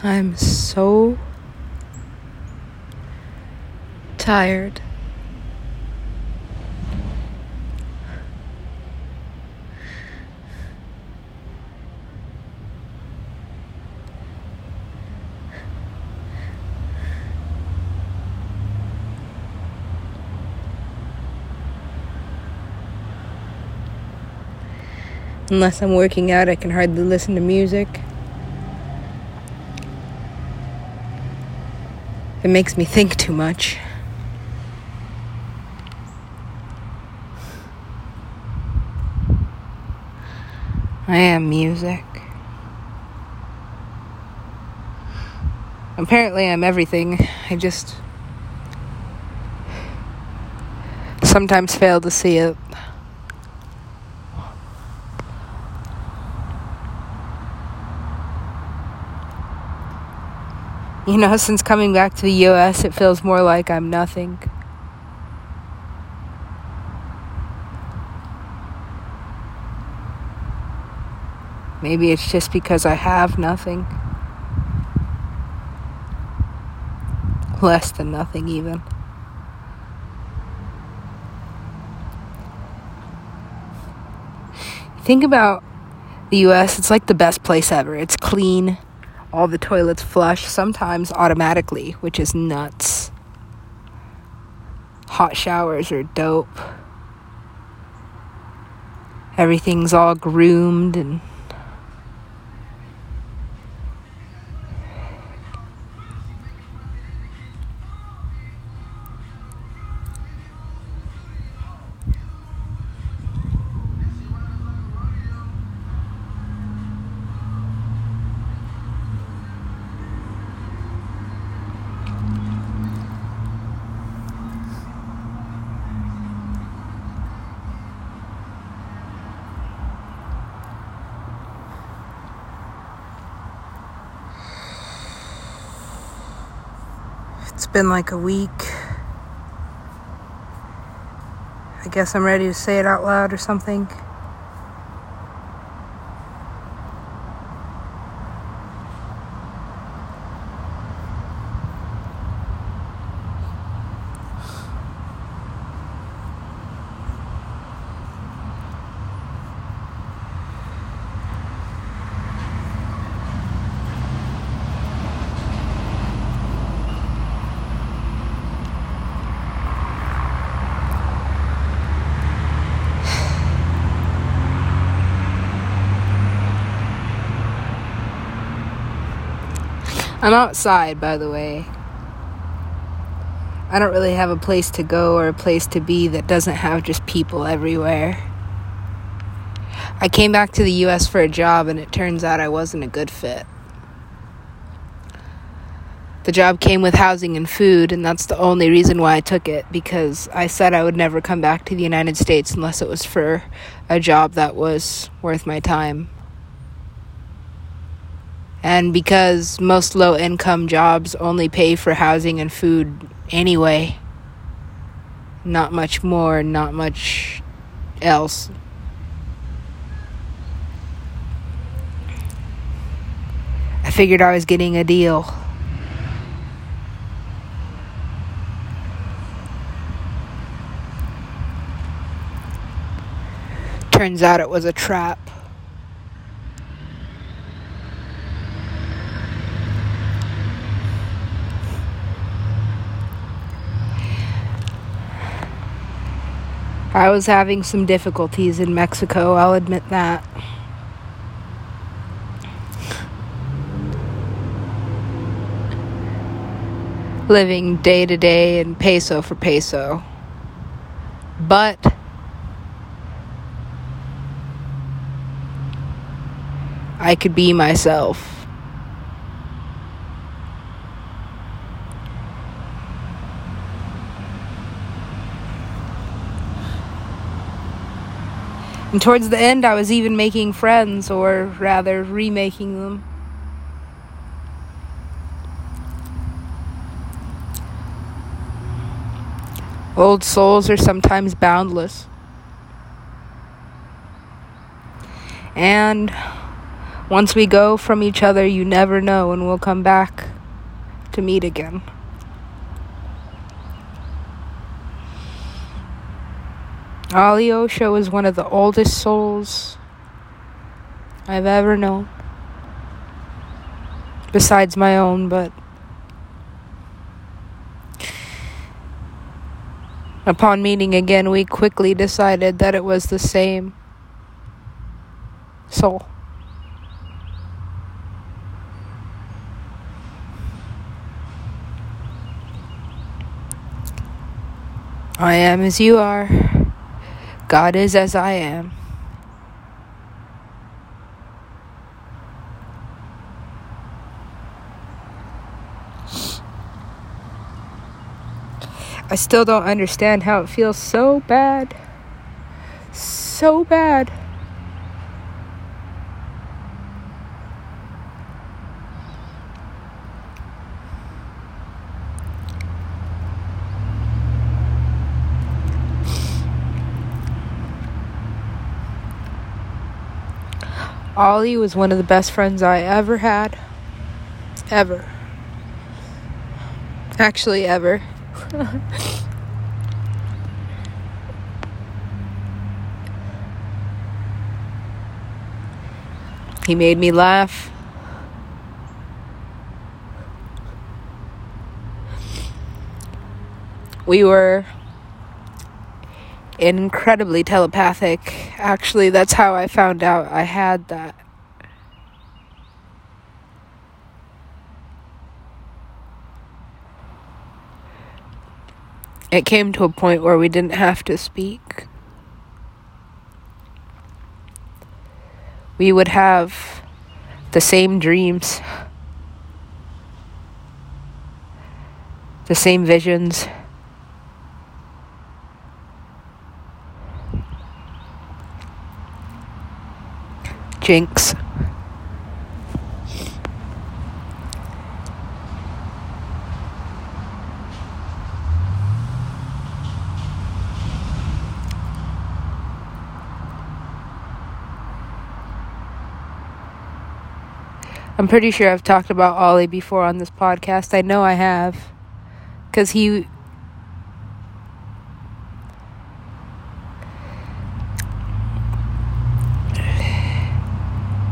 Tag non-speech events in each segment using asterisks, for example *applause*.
I'm so tired. Unless I'm working out, I can hardly listen to music. It makes me think too much. I am music. Apparently, I'm everything. I just sometimes fail to see it. You know, since coming back to the US, it feels more like I'm nothing. Maybe it's just because I have nothing. Less than nothing, even. Think about the US, it's like the best place ever. It's clean all the toilets flush, sometimes automatically, which is nuts. Hot showers are dope. Everything's all groomed and been like a week. I guess I'm ready to say it out loud or something. I'm outside, by the way. I don't really have a place to go or a place to be that doesn't have just people everywhere. I came back to the US for a job and it turns out I wasn't a good fit. The job came with housing and food, and that's the only reason why I took it because I said I would never come back to the United States unless it was for a job that was worth my time. And because most low income jobs only pay for housing and food anyway, not much more, not much else. I figured I was getting a deal. Turns out it was a trap. I was having some difficulties in Mexico, I'll admit that. Living day to day and peso for peso. But I could be myself. And towards the end, I was even making friends, or rather, remaking them. Old souls are sometimes boundless. And Once we go from each other, you never know when we'll come back to meet again. Aliocha was one of the oldest souls I've ever known. Besides my own, but upon meeting again, we quickly decided that it was the same soul. I am as you are. God is as I am. I still don't understand how it feels so bad. So bad. Ollie was one of the best friends I ever had. Ever. Actually, ever. *laughs* he made me laugh. We were incredibly telepathic. Actually, that's how I found out I had that. It came to a point where we didn't have to speak. We would have the same dreams, the same visions. Jinx. I'm pretty sure I've talked about Ollie before on this podcast. I know I have. Because he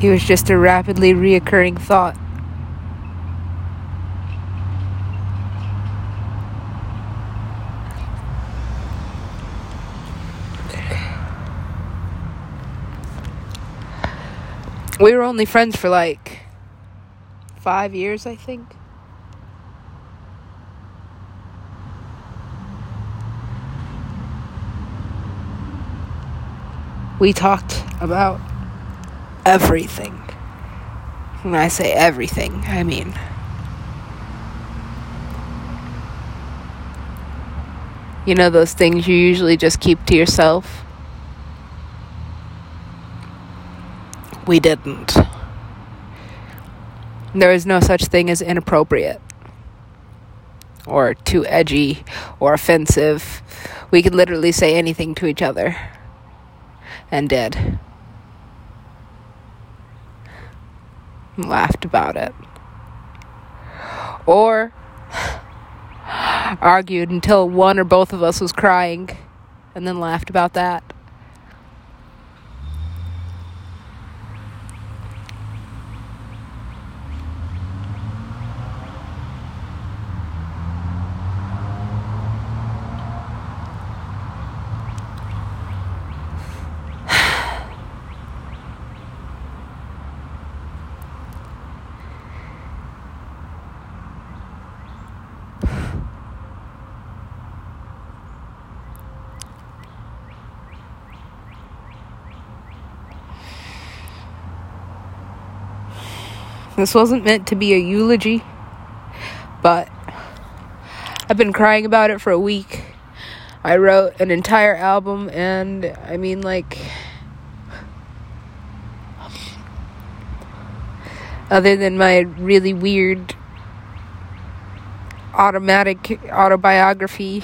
He was just a rapidly reoccurring thought. We were only friends for like five years, I think. We talked about everything. When I say everything, I mean you know those things you usually just keep to yourself. We didn't. There is no such thing as inappropriate or too edgy or offensive. We could literally say anything to each other and did. Laughed about it. Or *sighs* argued until one or both of us was crying and then laughed about that. This wasn't meant to be a eulogy, but I've been crying about it for a week. I wrote an entire album, and I mean, like, other than my really weird automatic autobiography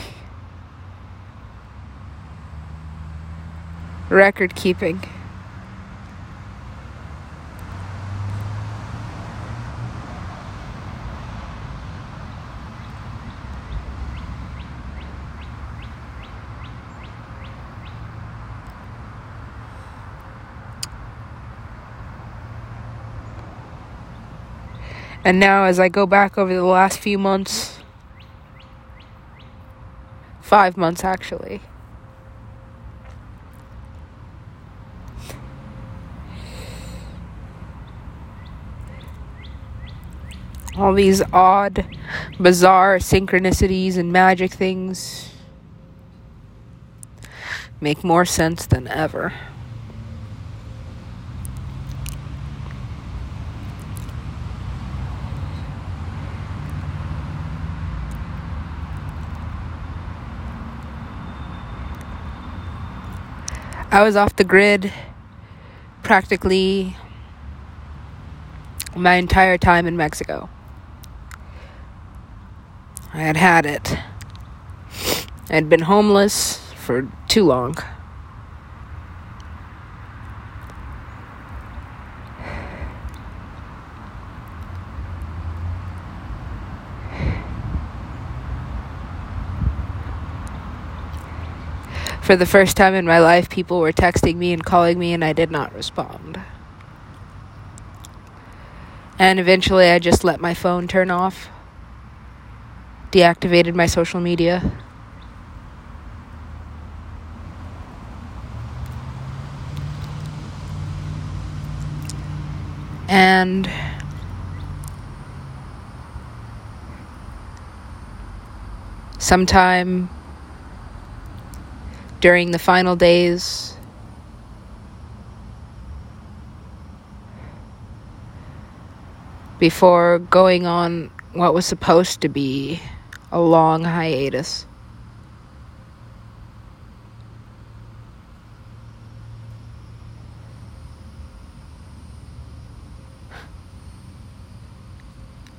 record keeping. And now, as I go back over the last few months, five months actually, all these odd, bizarre synchronicities and magic things make more sense than ever. I was off the grid practically my entire time in Mexico. I had had it. I had been homeless for too long. For the first time in my life, people were texting me and calling me, and I did not respond. And eventually, I just let my phone turn off deactivated my social media. And sometime during the final days before going on what was supposed to be a long hiatus.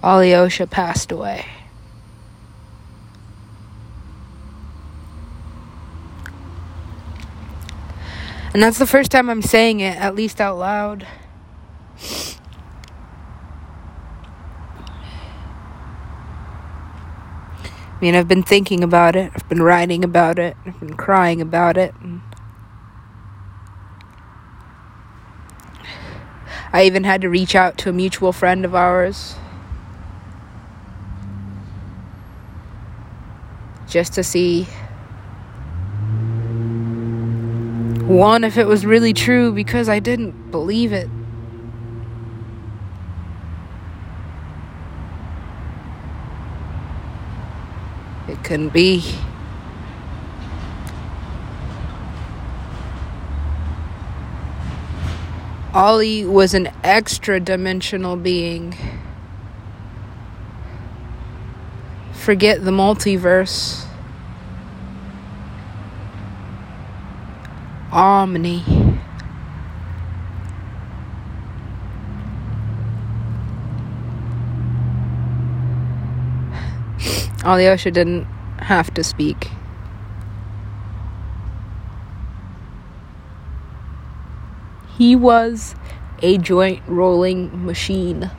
Aliocha passed away. And that's the first time I'm saying it, at least out loud. I mean, I've been thinking about it, I've been writing about it, I've been crying about it. I even had to reach out to a mutual friend of ours just to see one if it was really true because I didn't believe it. It couldn't be. Ollie was an extra dimensional being. Forget the multiverse. Omni. *sighs* Aliocha didn't have to speak. He was a joint rolling machine.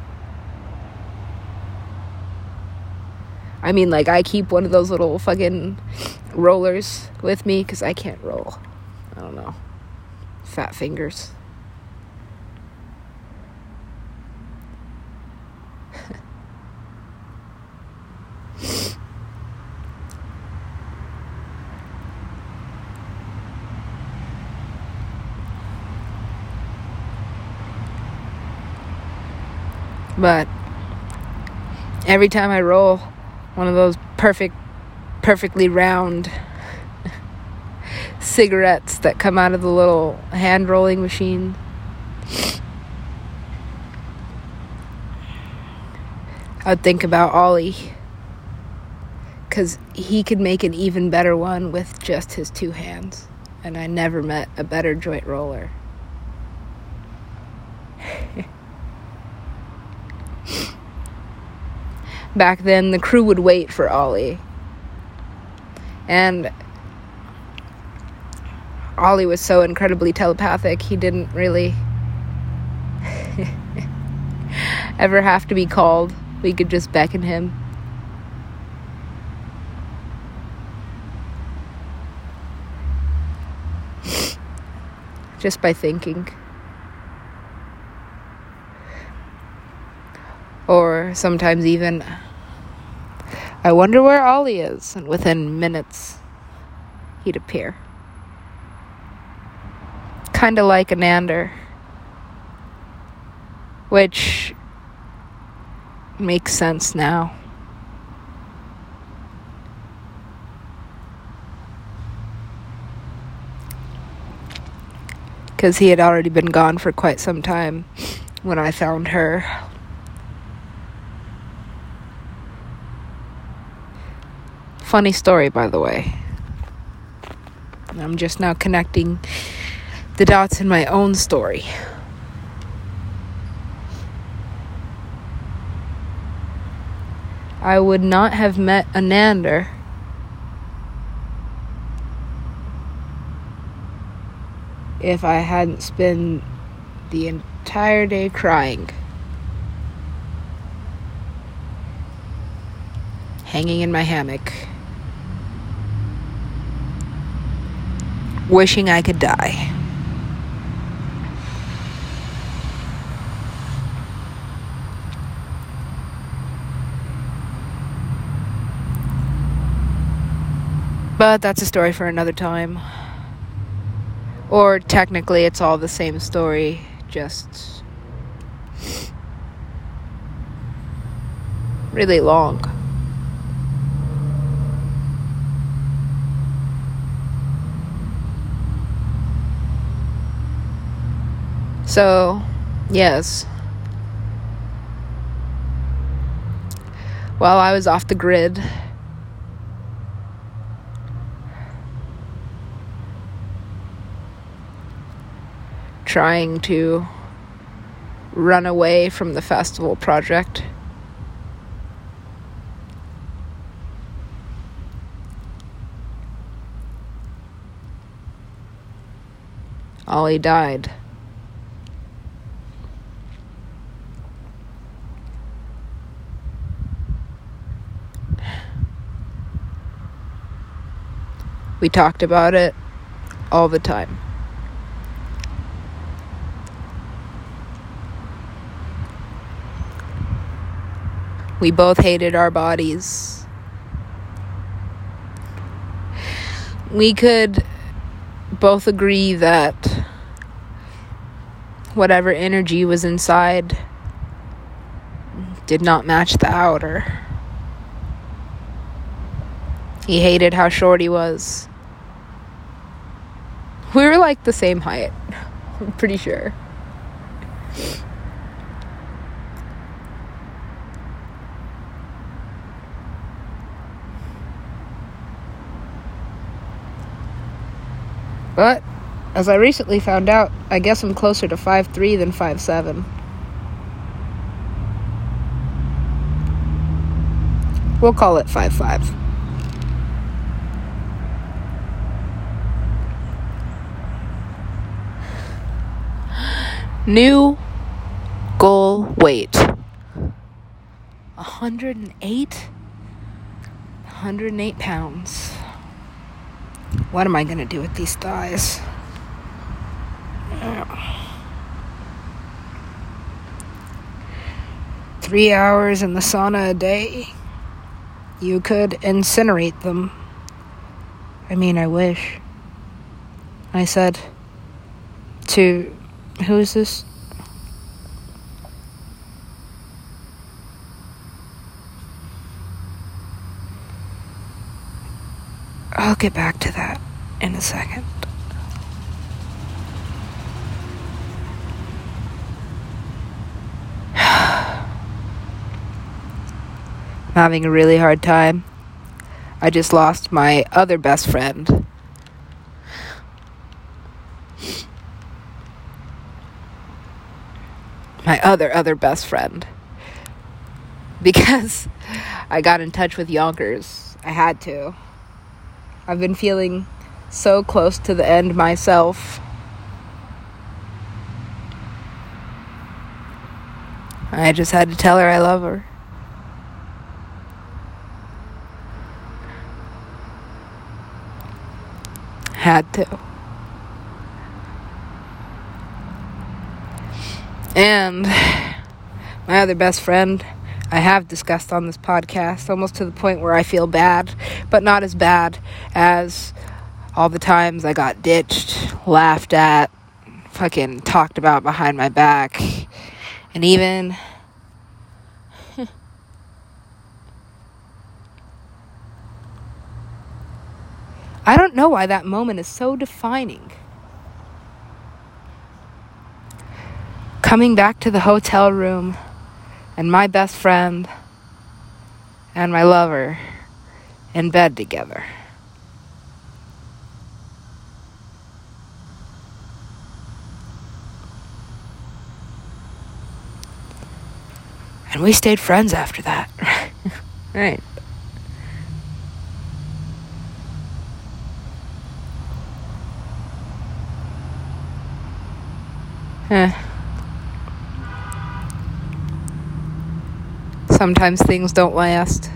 I mean, like, I keep one of those little fucking rollers with me because I can't roll. I don't know. Fat fingers. But every time I roll one of those perfect, perfectly round cigarettes that come out of the little hand rolling machine, I would think about Ollie. Because he could make an even better one with just his two hands. And I never met a better joint roller. *laughs* back then the crew would wait for Ollie. And Ollie was so incredibly telepathic, he didn't really *laughs* ever have to be called. We could just beckon him. just by thinking. Or sometimes even, I wonder where Ollie is. And within minutes, he'd appear. Kind of like Anandr. Which makes sense now. Because he had already been gone for quite some time when I found her. Funny story, by the way. I'm just now connecting the dots in my own story. I would not have met Anandr if I hadn't spent the entire day crying. Hanging in my hammock. Wishing I could die. But that's a story for another time. Or technically, it's all the same story, just really long. So, yes. While I was off the grid, trying to run away from the festival project. Ollie died. We talked about it all the time. We both hated our bodies. We could both agree that whatever energy was inside did not match the outer. He hated how short he was. We were like the same height, *laughs* I'm pretty sure. But as I recently found out, I guess I'm closer to five three than five seven. We'll call it five five. *gasps* New goal weight 108 108 pounds. What am I to do with these thighs? Three hours in the sauna a day. You could incinerate them. I mean, I wish. I said to. Who is this? I'll get back to that in a second. *sighs* I'm having a really hard time. I just lost my other best friend. My other, other best friend. *laughs* Because I got in touch with Yonkers. I had to. I've been feeling so close to the end myself. I just had to tell her I love her. Had to. And my other best friend I have discussed on this podcast, almost to the point where I feel bad, but not as bad as all the times I got ditched, laughed at, fucking talked about behind my back, and even. *laughs* I don't know why that moment is so defining. Coming back to the hotel room and my best friend and my lover in bed together. And we stayed friends after that. *laughs* right. Eh. Sometimes things don't last.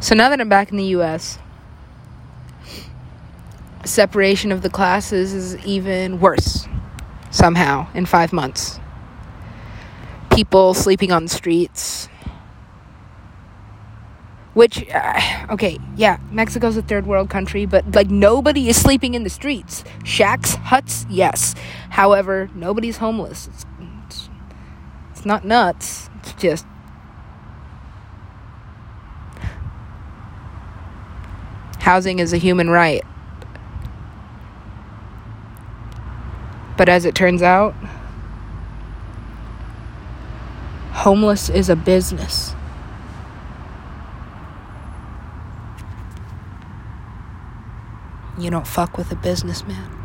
So now that I'm back in the US, separation of the classes is even worse somehow in five months. People sleeping on the streets, which, uh, okay, yeah, Mexico's a third world country, but like nobody is sleeping in the streets. Shacks, huts, yes. However, nobody's homeless. It's, it's, it's not nuts. It's just. Housing is a human right. But as it turns out, homeless is a business. You don't fuck with a businessman.